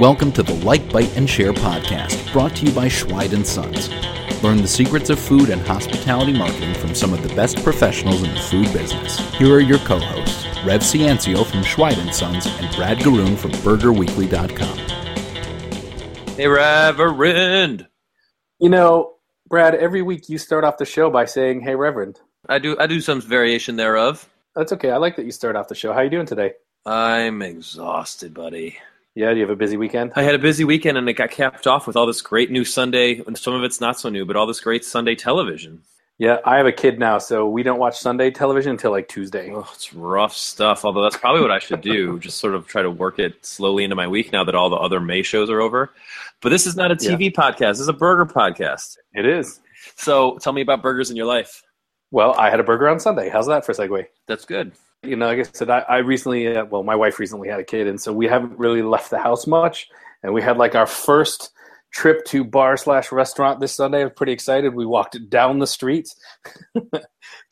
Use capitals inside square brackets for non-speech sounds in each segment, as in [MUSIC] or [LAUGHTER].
Welcome to the Like, Bite, and Share podcast, brought to you by Schweid & Sons. Learn the secrets of food and hospitality marketing from some of the best professionals in the food business. Here are your co-hosts, Rev Ciancio from Schweid & Sons and Brad Garoon from BurgerWeekly.com. Hey, Reverend. You know, Brad, every week you start off the show by saying, "Hey, Reverend." I do. I do some variation thereof. That's okay. I like that you start off the show. How are you doing today? I'm exhausted, buddy. Yeah, do you have a busy weekend? I had a busy weekend, and it got capped off with all this great new Sunday, and some of it's not so new, but all this great Sunday television. Yeah, I have a kid now, so we don't watch Sunday television until like Tuesday. Oh, it's rough stuff. Although that's probably what I should do, [LAUGHS] just sort of try to work it slowly into my week now that all the other May shows are over. But this is not a TV yeah. podcast; this is a burger podcast. It is. So, tell me about burgers in your life. Well, I had a burger on Sunday. How's that for a segue? That's good you know, like I said, I, I recently, uh, well, my wife recently had a kid, and so we haven't really left the house much. And we had like our first trip to bar slash restaurant this Sunday. I was pretty excited. We walked down the street [LAUGHS]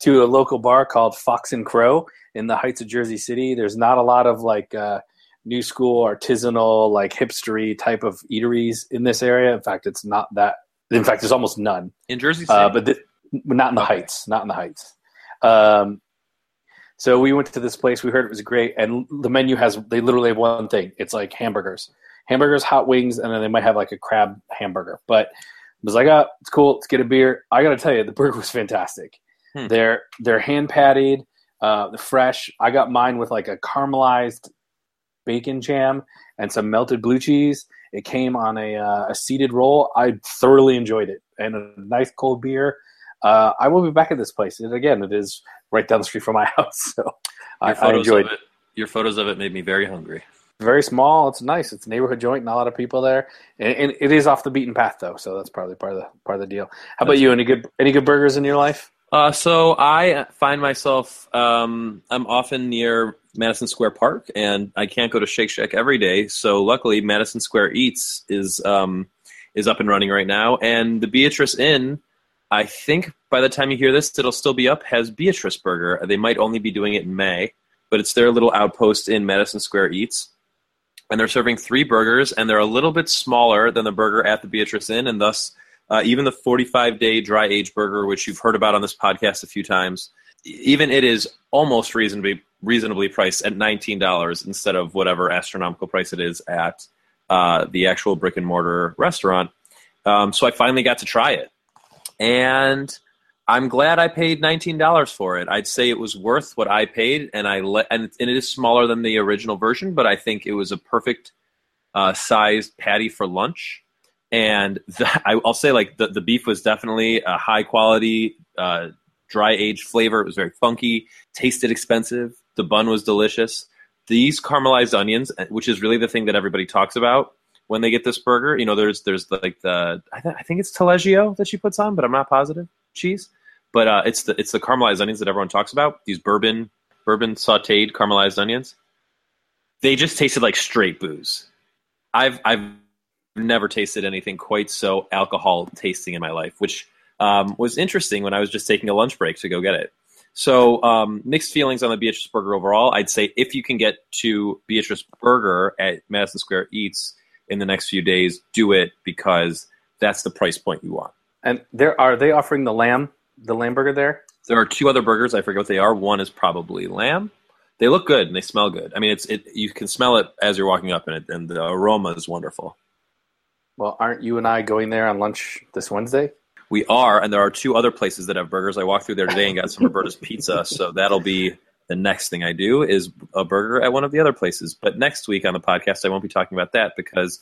to a local bar called Fox and Crow in the Heights of Jersey City. There's not a lot of like uh, new school, artisanal, like hipstery type of eateries in this area. In fact, it's not that. In fact, there's almost none in Jersey uh, City, uh, but th- not in the okay. Heights. Not in the Heights. Um, so we went to this place. We heard it was great, and the menu has they literally have one thing. It's like hamburgers, hamburgers, hot wings, and then they might have like a crab hamburger. But I was like, oh, it's cool. Let's get a beer. I got to tell you, the burger was fantastic. Hmm. They're they're hand patted, uh, fresh. I got mine with like a caramelized bacon jam and some melted blue cheese. It came on a, uh, a seeded roll. I thoroughly enjoyed it, and a nice cold beer. Uh, I will be back at this place. And again, it is right down the street from my [LAUGHS] house. So I, I, enjoyed it. Your photos of it made me very hungry. Very small. It's nice. It's a neighborhood joint. Not a lot of people there, and, and it is off the beaten path though. So that's probably part of the part of the deal. How about you? Any good any good burgers in your life? Uh, so I find myself um, I'm often near Madison Square Park, and I can't go to Shake Shack every day. So luckily, Madison Square Eats is um, is up and running right now, and the Beatrice Inn I think by the time you hear this, it'll still be up. Has Beatrice Burger. They might only be doing it in May, but it's their little outpost in Madison Square Eats. And they're serving three burgers, and they're a little bit smaller than the burger at the Beatrice Inn, and thus uh, even the 45 day dry age burger, which you've heard about on this podcast a few times, even it is almost reasonably reasonably priced at $19 instead of whatever astronomical price it is at uh, the actual brick and mortar restaurant. Um, so I finally got to try it and I'm glad I paid $19 for it. I'd say it was worth what I paid, and I let and, and it is smaller than the original version, but I think it was a perfect uh, sized patty for lunch. And [LAUGHS] the, I, will say, like the, the beef was definitely a high quality, uh, dry aged flavor. It was very funky, tasted expensive. The bun was delicious. These caramelized onions, which is really the thing that everybody talks about, when they get this burger. You know, there's there's like the I, th- I think it's taleggio that she puts on, but I'm not positive cheese. But uh, it's the it's the caramelized onions that everyone talks about. These bourbon bourbon sautéed caramelized onions. They just tasted like straight booze. I've I've never tasted anything quite so alcohol tasting in my life, which um, was interesting when I was just taking a lunch break to go get it. So um, mixed feelings on the Beatrice Burger overall. I'd say if you can get to Beatrice Burger at Madison Square Eats, in the next few days, do it because that's the price point you want. And there are they offering the lamb, the lamb burger there? There are two other burgers. I forget what they are. One is probably lamb. They look good and they smell good. I mean, it's it. You can smell it as you're walking up in it, and the aroma is wonderful. Well, aren't you and I going there on lunch this Wednesday? We are, and there are two other places that have burgers. I walked through there today and got some Roberta's Pizza, so that'll be the next thing I do is a burger at one of the other places. But next week on the podcast, I won't be talking about that because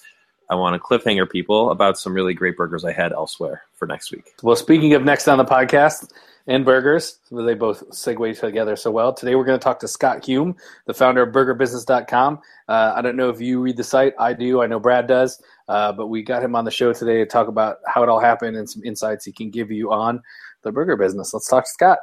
I want to cliffhanger people about some really great burgers I had elsewhere for next week. Well, speaking of next on the podcast and burgers, they both segue together so well. Today we're going to talk to Scott Hume, the founder of BurgerBusiness.com. Uh, I don't know if you read the site. I do. I know Brad does. Uh, but we got him on the show today to talk about how it all happened and some insights he can give you on the burger business. Let's talk to Scott.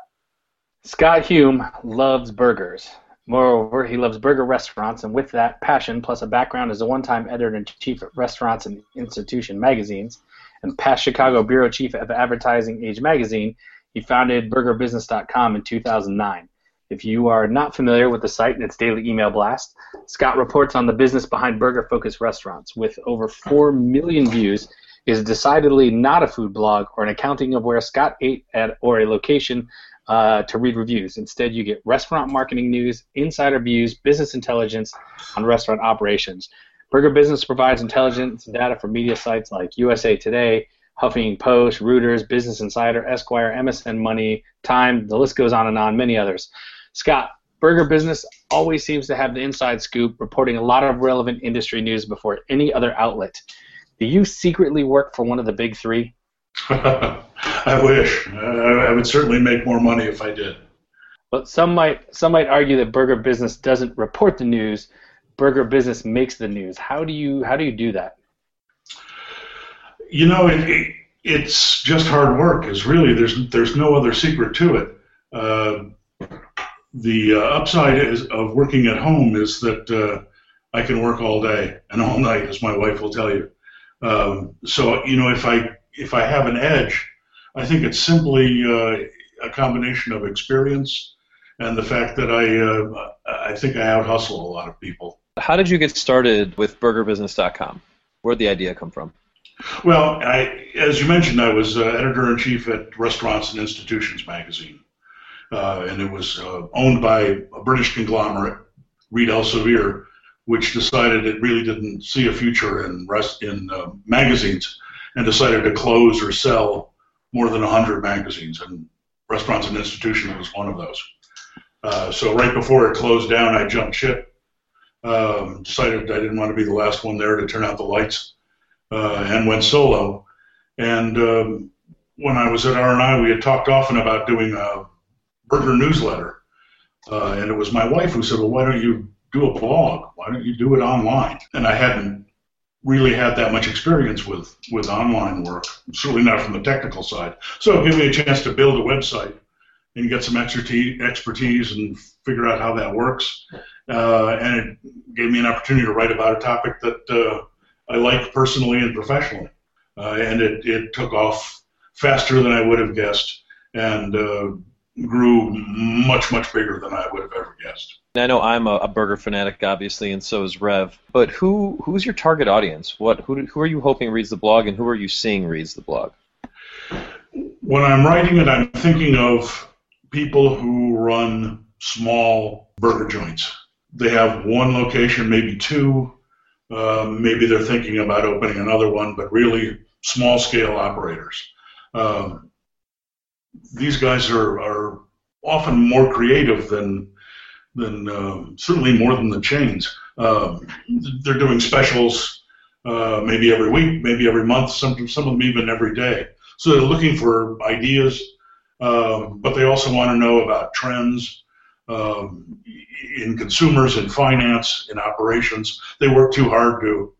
Scott Hume loves burgers. Moreover, he loves burger restaurants, and with that passion, plus a background as a one time editor in chief at Restaurants and Institution magazines, and past Chicago bureau chief of Advertising Age magazine, he founded BurgerBusiness.com in 2009. If you are not familiar with the site and its daily email blast, Scott reports on the business behind burger-focused restaurants. With over 4 million views, is decidedly not a food blog or an accounting of where Scott ate at or a location uh, to read reviews. Instead, you get restaurant marketing news, insider views, business intelligence on restaurant operations. Burger Business provides intelligence and data for media sites like USA Today, Huffington Post, Reuters, Business Insider, Esquire, MSN Money, Time, the list goes on and on, many others. Scott, Burger Business always seems to have the inside scoop, reporting a lot of relevant industry news before any other outlet. Do you secretly work for one of the big three? [LAUGHS] I wish. I would certainly make more money if I did. But some might some might argue that Burger Business doesn't report the news. Burger Business makes the news. How do you how do you do that? You know, it, it, it's just hard work. Is really there's there's no other secret to it. Uh, the uh, upside is, of working at home is that uh, I can work all day and all night, as my wife will tell you. Um, so you know, if I if I have an edge, I think it's simply uh, a combination of experience and the fact that I uh, I think I out hustle a lot of people. How did you get started with BurgerBusiness.com? Where'd the idea come from? Well, I, as you mentioned, I was uh, editor in chief at Restaurants and Institutions magazine, uh, and it was uh, owned by a British conglomerate, Reed Elsevier, which decided it really didn't see a future in rest in uh, magazines, and decided to close or sell more than 100 magazines, and Restaurants and Institutions was one of those. Uh, so right before it closed down, I jumped ship. Um, decided I didn't want to be the last one there to turn out the lights, uh, and went solo. And um, when I was at R&I, we had talked often about doing a burger newsletter, uh, and it was my wife who said, "Well, why don't you do a blog? Why don't you do it online?" And I hadn't really had that much experience with with online work, certainly not from the technical side. So it gave me a chance to build a website and get some expertise and figure out how that works. Uh, and it gave me an opportunity to write about a topic that uh, I like personally and professionally. Uh, and it, it took off faster than I would have guessed and uh, grew much, much bigger than I would have ever guessed. I know I'm a, a, burger fanatic, obviously, and so is Rev. But who who's your target audience? What who, who are you hoping reads the blog, and who are you seeing reads the blog? When I'm writing it, I'm thinking of people who run small burger joints. They have one location, maybe two. Um, maybe they're thinking about opening another one, but really small scale operators. Um, these guys are, are often more creative than than um, certainly more than the chains. Um, they're doing specials uh, maybe every week, maybe every month, some some of them even every day. So they're looking for ideas um, but they also want to know about trends um, in consumers, in finance, in operations. They work too hard to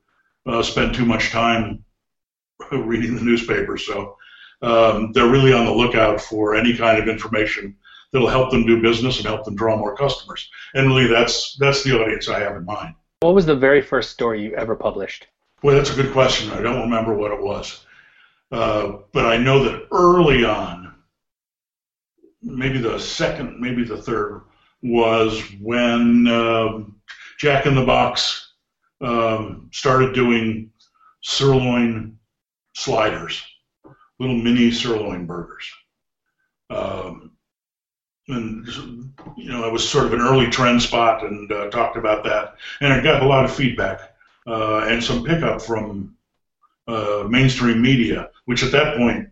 uh, spend too much time [LAUGHS] reading the newspaper, so um, they're really on the lookout for any kind of information that'll help them do business and help them draw more customers. And really, that's that's the audience I have in mind. What was the very first story you ever published? Well, that's a good question. I don't remember what it was, uh, but I know that early on maybe the second, maybe the third, was when um, Jack in the Box um, started doing sirloin sliders, little mini sirloin burgers. Um, and you know, it was sort of an early trend spot, and uh, talked about that, and I got a lot of feedback uh, and some pickup from uh, mainstream media, which at that point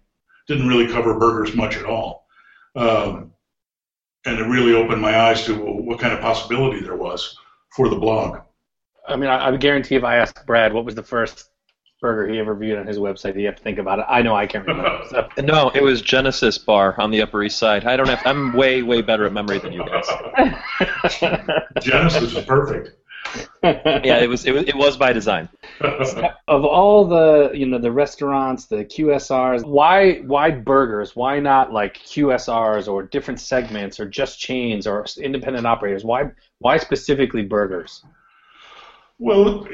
didn't really cover burgers much at all. Um, and it really opened my eyes to what kind of possibility there was for the blog. I mean, I, I guarantee if I asked Brad what was the first burger he ever viewed on his website, you have to think about it. I know I can't remember. [LAUGHS] So. no, it was Genesis Bar on the Upper East Side. I don't have. I'm way way better at memory than you guys. [LAUGHS] Genesis was perfect. yeah, it was, it was it was by design. [LAUGHS] of all the you know the restaurants, the QSRs, why why burgers? Why not like QSRs or different segments or just chains or independent operators? Why why specifically burgers? Well,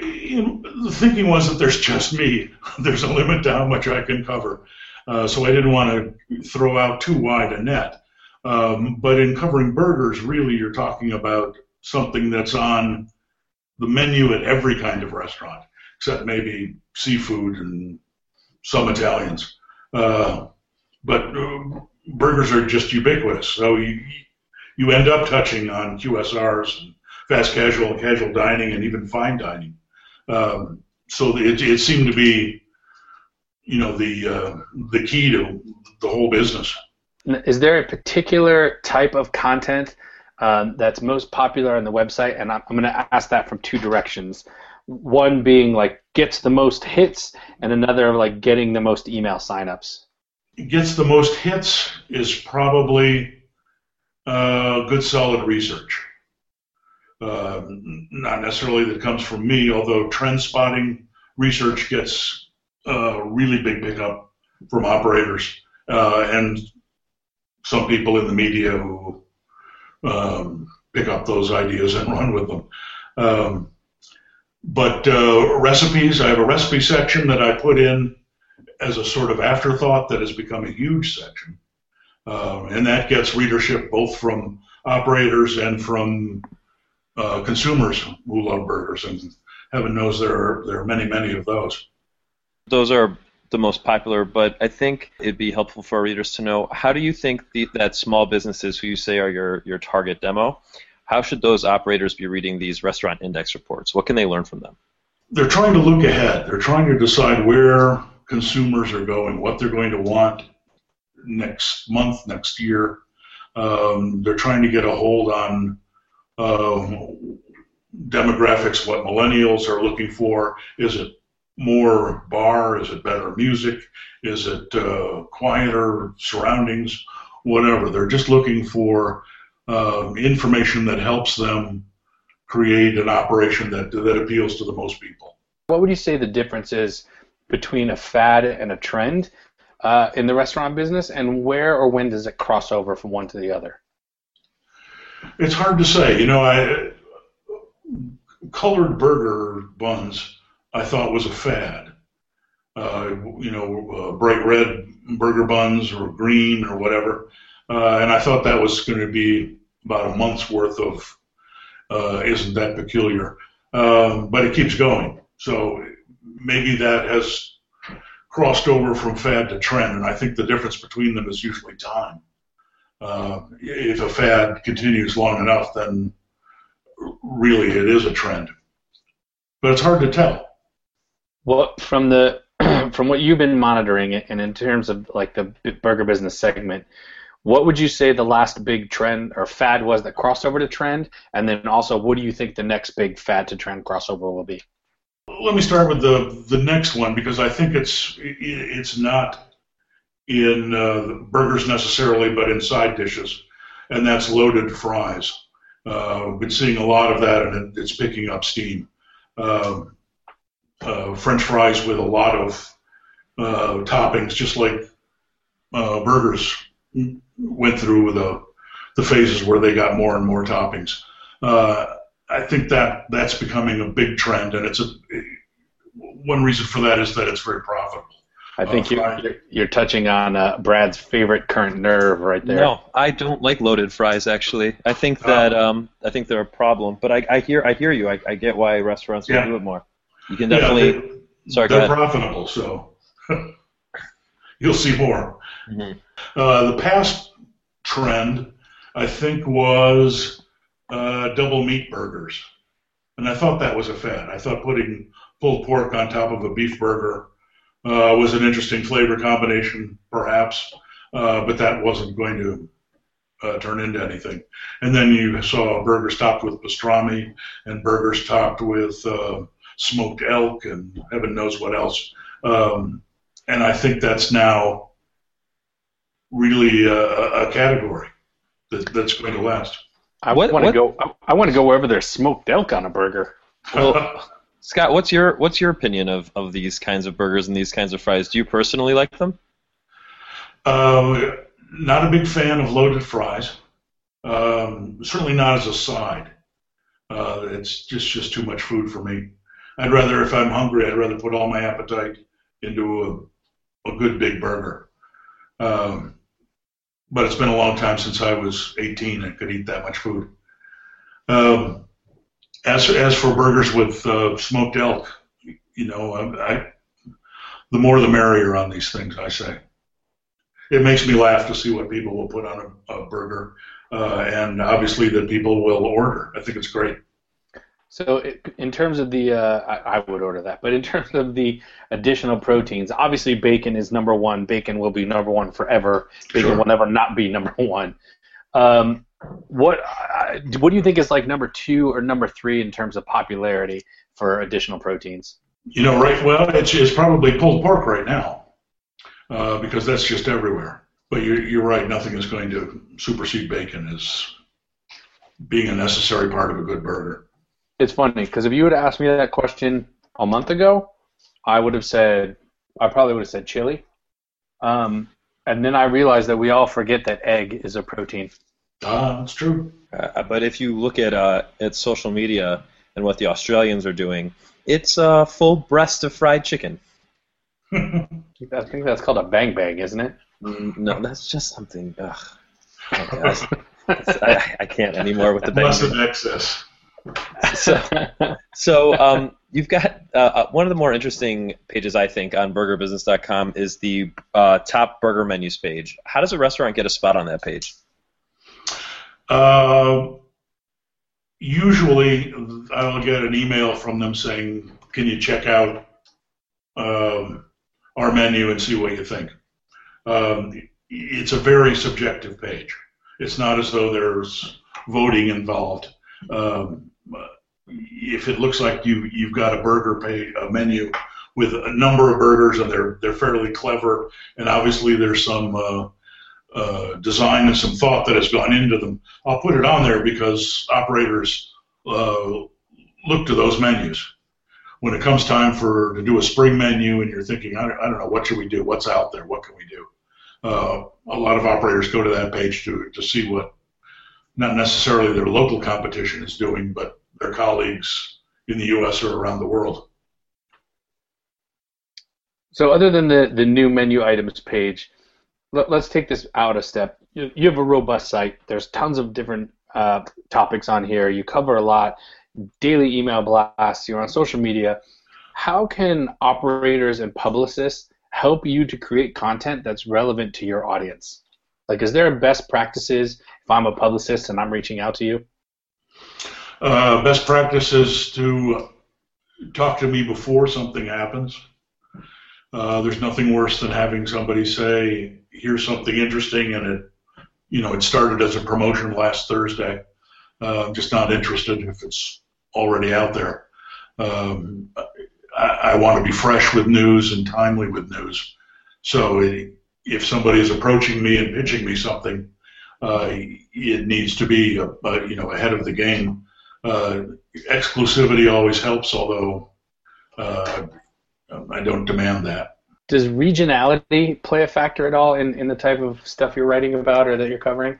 know, the thinking was that there's just me. [LAUGHS] There's a limit to how much I can cover, uh, so I didn't want to throw out too wide a net. Um, but in covering burgers, really, you're talking about something that's on the menu at every kind of restaurant, except maybe seafood and some Italians. Uh, but uh, burgers are just ubiquitous, so you you end up touching on QSRs and fast casual casual dining and even fine dining. Um, so it, it seemed to be, you know, the uh, the key to the whole business. Is there a particular type of content um, that's most popular on the website? And I'm, I'm going to ask that from two directions. One being like gets the most hits, and another like getting the most email signups. Gets the most hits is probably uh, good solid research. Uh, not necessarily that comes from me, although trend spotting research gets uh, really big pickup from operators uh, and some people in the media who um, pick up those ideas and run with them. Um, but uh, recipes, I have a recipe section that I put in as a sort of afterthought that has become a huge section. Uh, and that gets readership both from operators and from uh, consumers who love burgers, and heaven knows there are there are many many of those. Those are the most popular, but I think it'd be helpful for our readers to know how do you think the, that small businesses who you say are your your target demo, how should those operators be reading these restaurant index reports? What can they learn from them? They're trying to look ahead. They're trying to decide where consumers are going, what they're going to want next month, next year. Um, they're trying to get a hold on demographics, what millennials are looking for. Is it more bar? Is it better music? Is it uh, quieter surroundings? Whatever. They're just looking for uh, information that helps them create an operation that that appeals to the most people. What would you say the difference is between a fad and a trend uh, in the restaurant business, and where or when does it cross over from one to the other? It's hard to say. You know, I colored burger buns I thought was a fad. Uh, you know, uh, bright red burger buns or green or whatever, uh, and I thought that was going to be about a month's worth of. Uh, isn't that peculiar? Um, but it keeps going. So maybe that has crossed over from fad to trend, and I think the difference between them is usually time. Uh, if a fad continues long enough, then really it is a trend. But it's hard to tell. Well, from the [CLEARS THROAT] from what you've been monitoring, and in terms of like the burger business segment, what would you say the last big trend or fad was that crossed over to trend? And then also, what do you think the next big fad to trend crossover will be? Let me start with the the next one because I think it's it's not in uh, burgers necessarily, but in side dishes, and that's loaded fries. Uh, we've been seeing a lot of that, and it, it's picking up steam. Uh, uh French fries with a lot of uh, toppings, just like uh, burgers went through the the phases where they got more and more toppings. I think that that's becoming a big trend, and it's a one reason for that is that it's very profitable. I think you're, you're touching on uh, Brad's favorite current nerve right there. No, I don't like loaded fries. Actually, I think oh. that um, I think they're a problem. But I, I hear I hear you. I, I get why restaurants yeah. do it more. You can definitely. Yeah, they, sorry, they're profitable, so [LAUGHS] you'll see more. Mm-hmm. Uh, the past trend, I think, was uh, double meat burgers, and I thought that was a fad. I thought putting pulled pork on top of a beef burger uh, was an interesting flavor combination, perhaps, uh, but that wasn't going to uh, turn into anything. And then you saw burgers topped with pastrami and burgers topped with uh, smoked elk and heaven knows what else. Um, and I think that's now really a, a category that, that's going to last. I want to go. I want to go wherever there's smoked elk on a burger. [LAUGHS] Well, Scott, what's your what's your opinion of, of these kinds of burgers and these kinds of fries? Do you personally like them? Uh, not a big fan of loaded fries. Um, certainly not as a side. Uh, it's just just too much food for me. I'd rather, if I'm hungry, I'd rather put all my appetite into a, a good big burger. Um, but it's been a long time since I was 18 and could eat that much food. Um, as as for burgers with uh, smoked elk, you know, I, I the more the merrier on these things. I say. It makes me laugh to see what people will put on a, a burger, uh, and obviously that people will order. I think it's great. So, it, in terms of the, uh, I, I, would order that. But in terms of the additional proteins, obviously bacon is number one. Bacon will be number one forever. Bacon sure. will never not be number one. Um, what what do you think is like number two or number three in terms of popularity for additional proteins? You know, right? Well, it's, it's probably pulled pork right now uh, because that's just everywhere. But you're, you're right. Nothing is going to supersede bacon as being a necessary part of a good burger it's funny because if you would have asked me that question a month ago, I would have said I probably would have said chili. Um, and then I realized that we all forget that egg is a protein. Ah, that's true. Uh, but if you look at uh, at social media and what the Australians are doing, it's a full breast of fried chicken. [LAUGHS] I think that's called a bang bang, isn't it? Mm, no, that's just something. Ugh. I, [LAUGHS] I, I, can't anymore with the bang. Less of excess [LAUGHS] so, so um, you've got uh, uh, one of the more interesting pages I think on BurgerBusiness.com is the uh, top burger menus page. How does a restaurant get a spot on that page? Uh, usually, I'll get an email from them saying, "Can you check out um, our menu and see what you think?" Um, it's a very subjective page. It's not as though there's voting involved. Um, if it looks like you you've got a burger pay a menu with a number of burgers and they're they're fairly clever and obviously there's some uh, uh, design and some thought that has gone into them. I'll put it on there because operators uh, look to those menus. When it comes time for to do a spring menu and you're thinking, I don't, I don't know, what should we do? What's out there? What can we do? Uh, a lot of operators go to that page to to see what not necessarily their local competition is doing, but their colleagues in the U.S. or around the world. So, other than the, the new menu items page, let, us take this out a step. You, you, have a robust site. There's tons of different uh, topics on here. You cover a lot. Daily email blasts. You're on social media. How can operators and publicists help you to create content that's relevant to your audience? Like, is there best practices if I'm a publicist and I'm reaching out to you? Uh, best practices to talk to me before something happens. Uh, there's nothing worse than having somebody say, "Here's something interesting," and it, you know, it started as a promotion last Thursday. Uh, I'm just not interested if it's already out there. Um, I, I want to be fresh with news and timely with news. So if somebody is approaching me and pitching me something, uh, it needs to be, uh, you know, ahead of the game. Uh, exclusivity always helps, although uh, I don't demand that. Does regionality play a factor at all in, in the type of stuff you're writing about or that you're covering?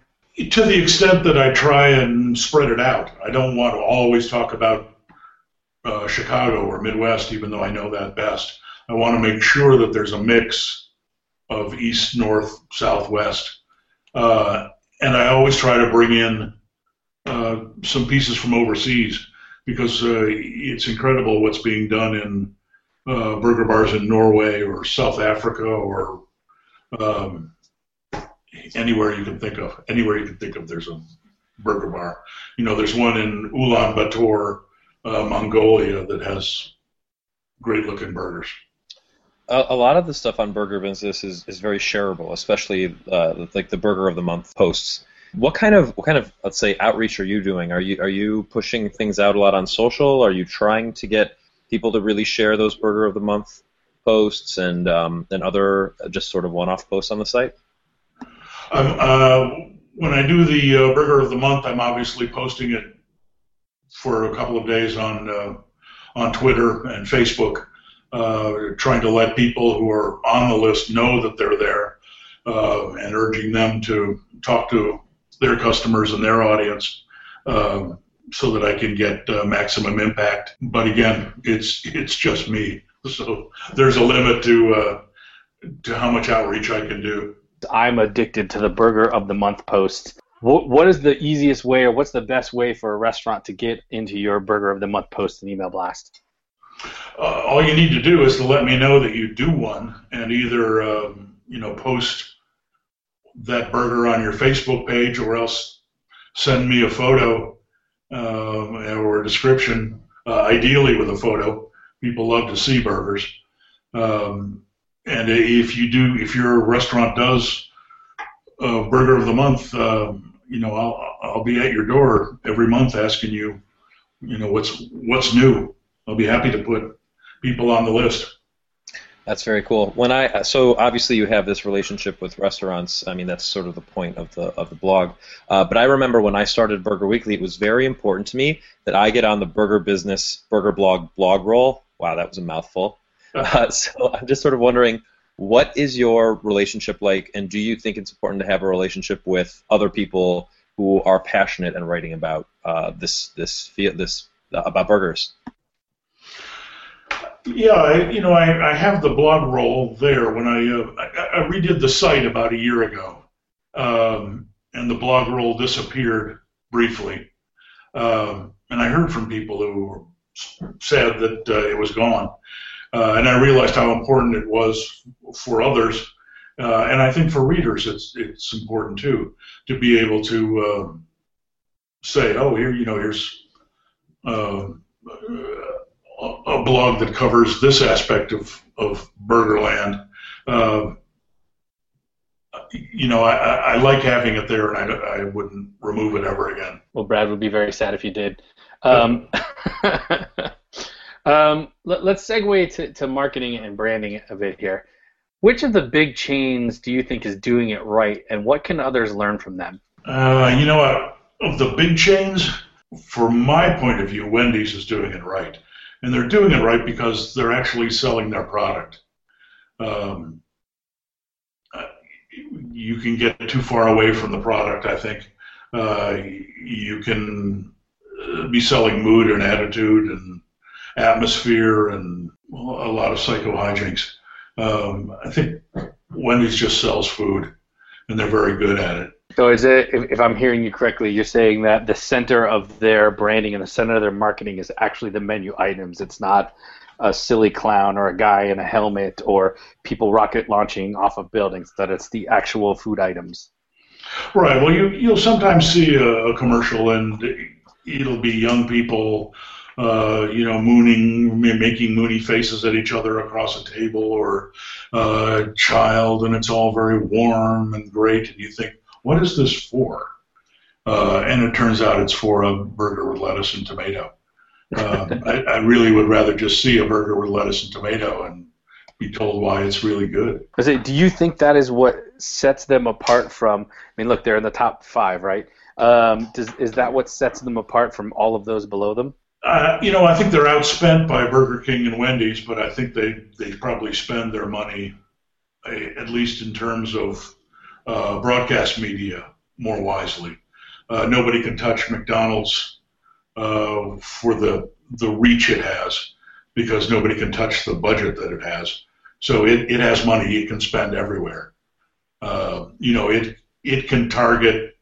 To the extent that I try and spread it out. I don't want to always talk about uh, Chicago or Midwest, even though I know that best. I want to make sure that there's a mix of east, north, southwest. Uh, and I always try to bring in uh, some pieces from overseas because uh, it's incredible what's being done in uh, burger bars in Norway or South Africa or um, anywhere you can think of. Anywhere you can think of, there's a burger bar. You know, there's one in Ulaanbaatar, uh, Mongolia, that has great looking burgers. A, lot of the stuff on Burger Business is, is very shareable, especially uh, like the Burger of the Month posts. What kind of what kind of let's say outreach are you doing? Are you are you pushing things out a lot on social? Are you trying to get people to really share those Burger of the Month posts and um, and other just sort of one-off posts on the site? Um, uh, when I do the uh, Burger of the Month, I'm obviously posting it for a couple of days on uh, on Twitter and Facebook, uh, trying to let people who are on the list know that they're there, uh, and urging them to talk to their customers and their audience so that I can get uh, maximum impact. But again, it's it's just me, so there's a limit to uh, to how much outreach I can do. I'm addicted to the Burger of the Month post. What, what is the easiest way, or what's the best way for a restaurant to get into your Burger of the Month post and email blast? Uh, all you need to do is to let me know that you do one, and either um, you know post that burger on your Facebook page, or else send me a photo um, or a description, uh, ideally with a photo. People love to see burgers. Um, and if you do, if your restaurant does a burger of the month, um, you know, I'll I'll be at your door every month asking you, you know, what's what's new. I'll be happy to put people on the list. That's very cool. When I so obviously you have this relationship with restaurants. I mean that's sort of the point of the of the blog. Uh, but I remember when I started Burger Weekly, it was very important to me that I get on the Burger Business Burger Blog blog roll. Wow, that was a mouthful. Uh, [LAUGHS] so I'm just sort of wondering, what is your relationship like, and do you think it's important to have a relationship with other people who are passionate and writing about uh, this this this uh, about burgers? Yeah, I, you know, I, I have the blog roll there when I, uh, I, I redid the site about a year ago, um, and the blog roll disappeared briefly, um, and I heard from people who sad that uh, it was gone, uh, and I realized how important it was for others, uh, and I think for readers it's it's important too to be able to um, say, oh, here, you know, here's. A blog that covers this aspect of, of Burgerland. Uh, you know, I, I like having it there, and I, I wouldn't remove it ever again. Well, Brad would be very sad if you did. Um, [LAUGHS] um, let, us segue to, to marketing and branding a bit here. Which of the big chains do you think is doing it right, and what can others learn from them? Uh, you know, uh, of the big chains, from my point of view, Wendy's is doing it right and they're doing it right because they're actually selling their product. Um, you can get too far away from the product. I think uh, you can uh, be selling mood and attitude and atmosphere and a lot of psycho hijinks. Um, I think Wendy's just sells food, and they're very good at it. So is it, if, I'm hearing you correctly, you're saying that the center of their branding and the center of their marketing is actually the menu items. It's not a silly clown or a guy in a helmet or people rocket launching off of buildings. That it's the actual food items. Right. Well, you you'll sometimes see a, a commercial and it'll be young people. Uh, you know, mooning, making moony faces at each other across a table, or uh, a child, and it's all very warm and great, and you think, what is this for? Uh, and it turns out it's for a burger with lettuce and tomato. Um, [LAUGHS] I, I, really would rather just see a burger with lettuce and tomato and be told why it's really good. I say, do you think that is what sets them apart from? I mean, look, they're in the top five, right? Um, does, is that what sets them apart from all of those below them? Uh, you know, I think they're outspent by Burger King and Wendy's, but I think they they probably spend their money, at least in terms of uh, broadcast media more wisely. Uh, nobody can touch McDonald's uh, for the the reach it has because nobody can touch the budget that it has. So it, it has money it can spend everywhere. Uh, you know, it it can target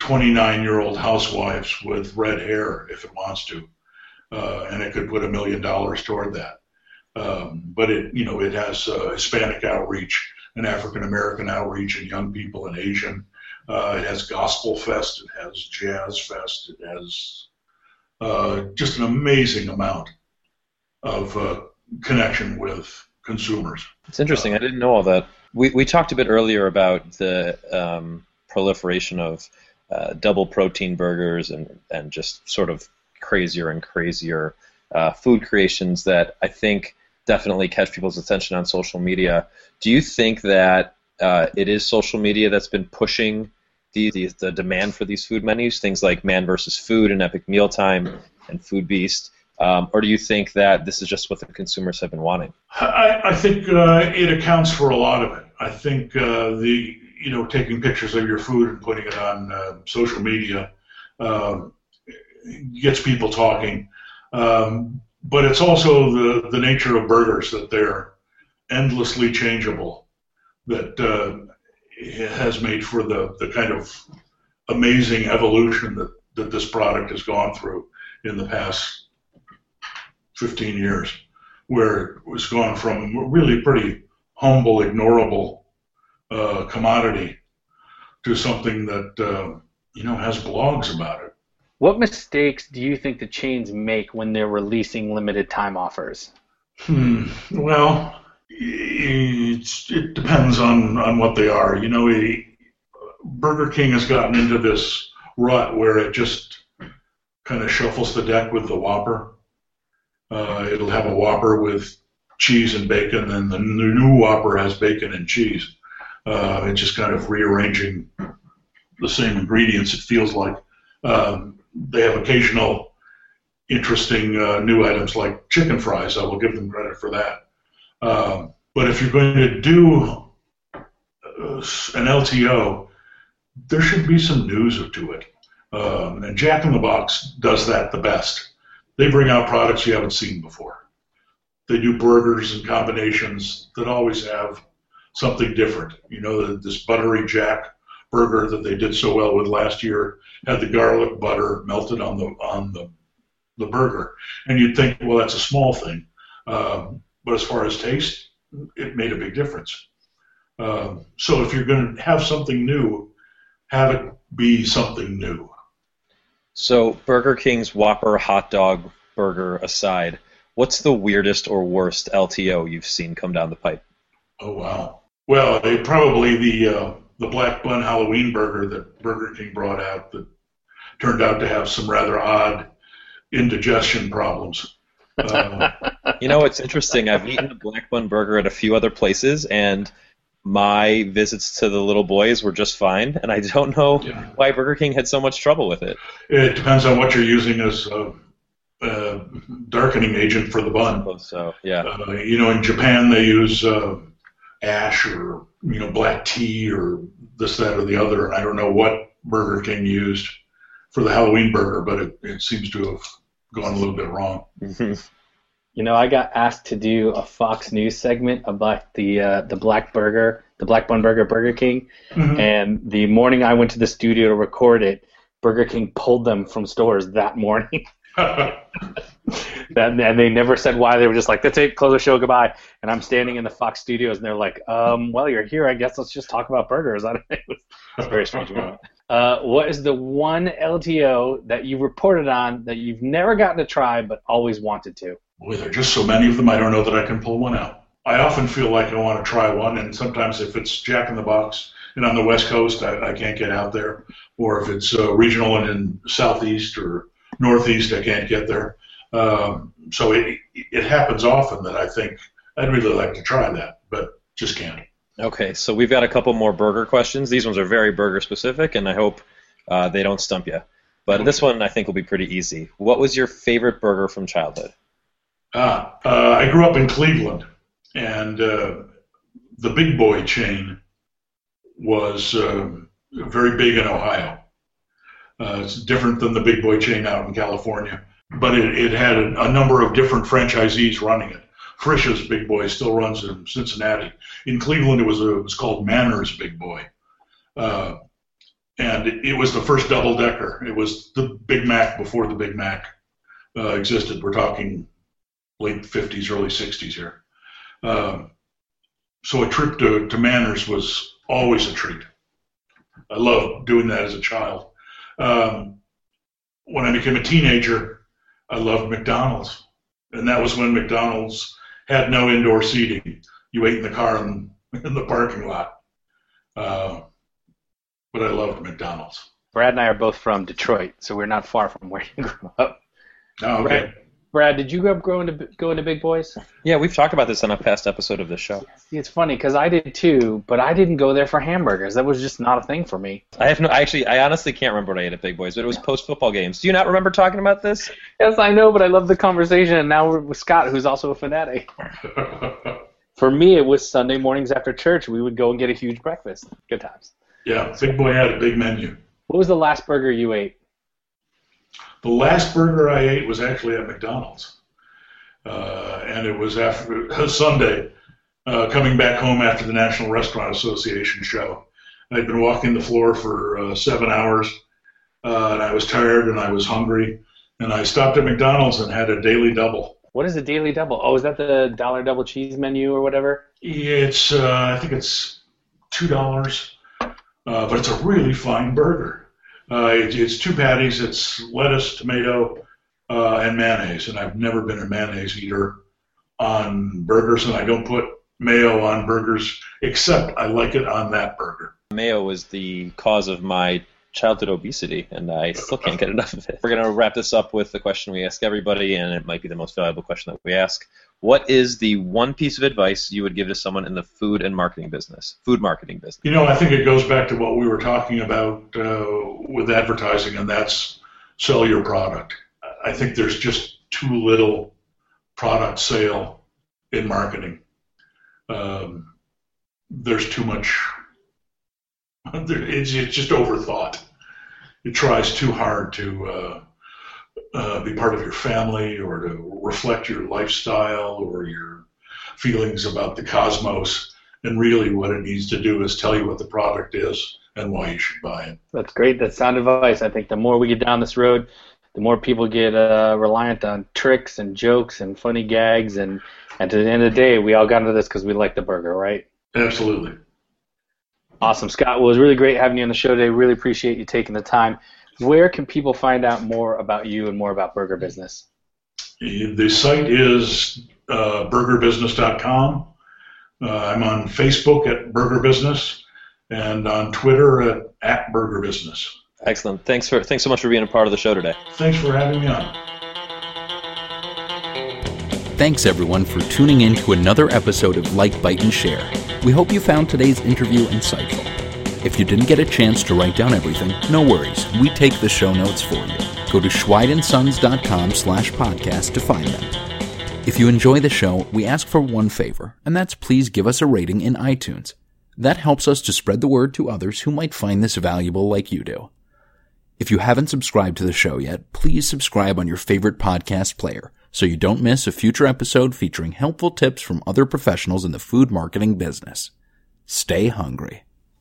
29 year old housewives with red hair if it wants to, uh, and it could put a million dollars toward that. Um, but it you know it has uh, Hispanic outreach an African American outreach and young people and Asian. Uh, it has Gospel Fest, it has Jazz Fest, it has uh, just an amazing amount of uh, connection with consumers. It's interesting. I didn't know all that. We, we talked a bit earlier about the um, proliferation of uh, double protein burgers and, and just sort of crazier and crazier uh, food creations that I think definitely catch people's attention on social media. Do you think that uh, it is social media that's been pushing the, the, the demand for these food menus, things like Man versus Food and Epic Mealtime and Food Beast? Um, or do you think that this is just what the consumers have been wanting? I, I think uh, it accounts for a lot of it. I think uh, the you know taking pictures of your food and putting it on uh, social media um, gets people talking. Um, but it's also the, the nature of burgers that they're endlessly changeable. That uh, has made for the, the kind of amazing evolution that, that this product has gone through in the past 15 years, where it was gone from a really pretty humble, ignorable uh, commodity to something that uh, you know has blogs about it. What mistakes do you think the chains make when they're releasing limited time offers? Hmm. Well, it depends on, on what they are. You know, a, Burger King has gotten into this rut where it just kind of shuffles the deck with the Whopper. Uh, it'll have a Whopper with cheese and bacon, and the new Whopper has bacon and cheese. Uh, it's just kind of rearranging the same ingredients. It feels like um, they have occasional interesting uh, new items like chicken fries. I will give them credit for that. Um, but if you're going to do uh, an LTO, there should be some news to it. Um, and Jack in the Box does that the best. They bring out products you haven't seen before. They do burgers and combinations that always have something different. You know, this buttery Jack burger that they did so well with last year had the garlic butter melted on the on the the burger, and you'd think, well, that's a small thing, um, but as far as taste, it made a big difference. Um, so if you're going to have something new, have it be something new. So Burger King's Whopper hot dog burger aside, what's the weirdest or worst LTO you've seen come down the pipe? Oh wow. Well, they probably the uh, the black bun Halloween burger that Burger King brought out that turned out to have some rather odd indigestion problems. Uh, you know, it's interesting. I've eaten a black bun burger at a few other places, and my visits to the little boys were just fine, and I don't know yeah. why Burger King had so much trouble with it. It depends on what you're using as a, a darkening agent for the bun. So, yeah. Uh, you know, in Japan they use uh, ash or you know black tea or this, that, or the other. and I don't know what Burger King used for the Halloween burger, but it, it seems to have gone a little bit wrong. You know, I got asked to do a Fox News segment about the uh, the black burger, the black bun burger, Burger King, mm-hmm. and the morning I went to the studio to record it, Burger King pulled them from stores that morning. [LAUGHS] [LAUGHS] that, and they never said why. They were just like, "That's it, close the show, goodbye." And I'm standing in the Fox studios, and they're like, um, "Well, you're here. I guess let's just talk about burgers." [LAUGHS] I. It was very strange moment. Uh, what is the one LTO that you've reported on that you've never gotten to try but always wanted to? Boy, there are just so many of them. I don't know that I can pull one out. I often feel like I want to try one, and sometimes if it's Jack in the Box and on the West Coast, I, I can't get out there, or if it's uh, regional and in Southeast or Northeast, I can't get there. Um, so it it happens often that I think I'd really like to try that, but just can't. Okay, so we've got a couple more burger questions. These ones are very burger specific, and I hope uh, they don't stump you. But this one I think will be pretty easy. What was your favorite burger from childhood? Ah, uh, I grew up in Cleveland, and uh, the Big Boy chain was uh, very big in Ohio. Uh, it's different than the Big Boy chain out in California, but it, it had a, a, number of different franchisees running it. Frisch's Big Boy still runs in Cincinnati. In Cleveland, it was a, it was called Manners Big Boy, uh, and it, it, was the first double decker. It was the Big Mac before the Big Mac uh, existed. We're talking late 50s, early 60s here. Um, so a trip to, to Manners was always a treat. I loved doing that as a child. Um, when I became a teenager, I loved McDonald's. And that was when McDonald's had no indoor seating. You ate in the car in, [LAUGHS] in the parking lot. Uh, but I loved McDonald's. Brad and I are both from Detroit, so we're not far from where you grew up. Oh, okay. Brad, Brad, did you grow up going to go into Big Boys? Yeah, we've talked about this on a past episode of the show. It's funny because I did too, but I didn't go there for hamburgers. That was just not a thing for me. I have no. Actually, I honestly can't remember what I ate at Big Boys, but it was post football games. Do you not remember talking about this? Yes, I know, but I love the conversation. And now we're with Scott, who's also a fanatic. [LAUGHS] for me, it was Sunday mornings after church. We would go and get a huge breakfast. Good times. Yeah, Big Boy had a big menu. What was the last burger you ate? The last burger I ate was actually at McDonald's uh, and it was after [LAUGHS] Sunday, uh, coming back home after the National Restaurant Association show. I'd been walking the floor for uh, seven hours, uh, and I was tired and I was hungry, and I stopped at McDonald's and had a daily double. What is a daily double? Oh, is that the dollar double cheese menu or whatever? It's uh, I think it's two dollars, uh, but it's a really fine burger. Uh, it, it's two patties. It's lettuce, tomato, uh, and mayonnaise. And I've never been a mayonnaise eater on burgers, and I don't put mayo on burgers except I like it on that burger. Mayo was the cause of my childhood obesity, and I still can't get enough of it. We're going to wrap this up with the question we ask everybody, and it might be the most valuable question that we ask. What is the one piece of advice you would give to someone in the food and marketing business, food marketing business? You know, I think it goes back to what we were talking about uh, with advertising, and that's sell your product. I think there's just too little product sale in marketing. Um, there's too much it's, it's just overthought. It tries too hard to uh, uh, be part of your family or to reflect your lifestyle or your feelings about the cosmos. And really, what it needs to do is tell you what the product is and why you should buy it. That's great. That's sound advice. I think the more we get down this road, the more people get uh, reliant on tricks and jokes and funny gags. And, and to the end of the day, we all got into this because we like the burger, right? Absolutely. Awesome, Scott. Well, it was really great having you on the show today. Really appreciate you taking the time. Where can people find out more about you and more about Burger Business? The site is uh, burgerbusiness.com. Uh, I'm on Facebook at Burger Business and on Twitter at, at Burger Business. Excellent. Thanks for thanks so much for being a part of the show today. Thanks for having me on. Thanks everyone for tuning in to another episode of Like, Bite, and Share. We hope you found today's interview insightful. If you didn't get a chance to write down everything, no worries. We take the show notes for you. Go to schweidandsons.com slash podcast to find them. If you enjoy the show, we ask for one favor, and that's please give us a rating in iTunes. That helps us to spread the word to others who might find this valuable like you do. If you haven't subscribed to the show yet, please subscribe on your favorite podcast player so you don't miss a future episode featuring helpful tips from other professionals in the food marketing business. Stay hungry.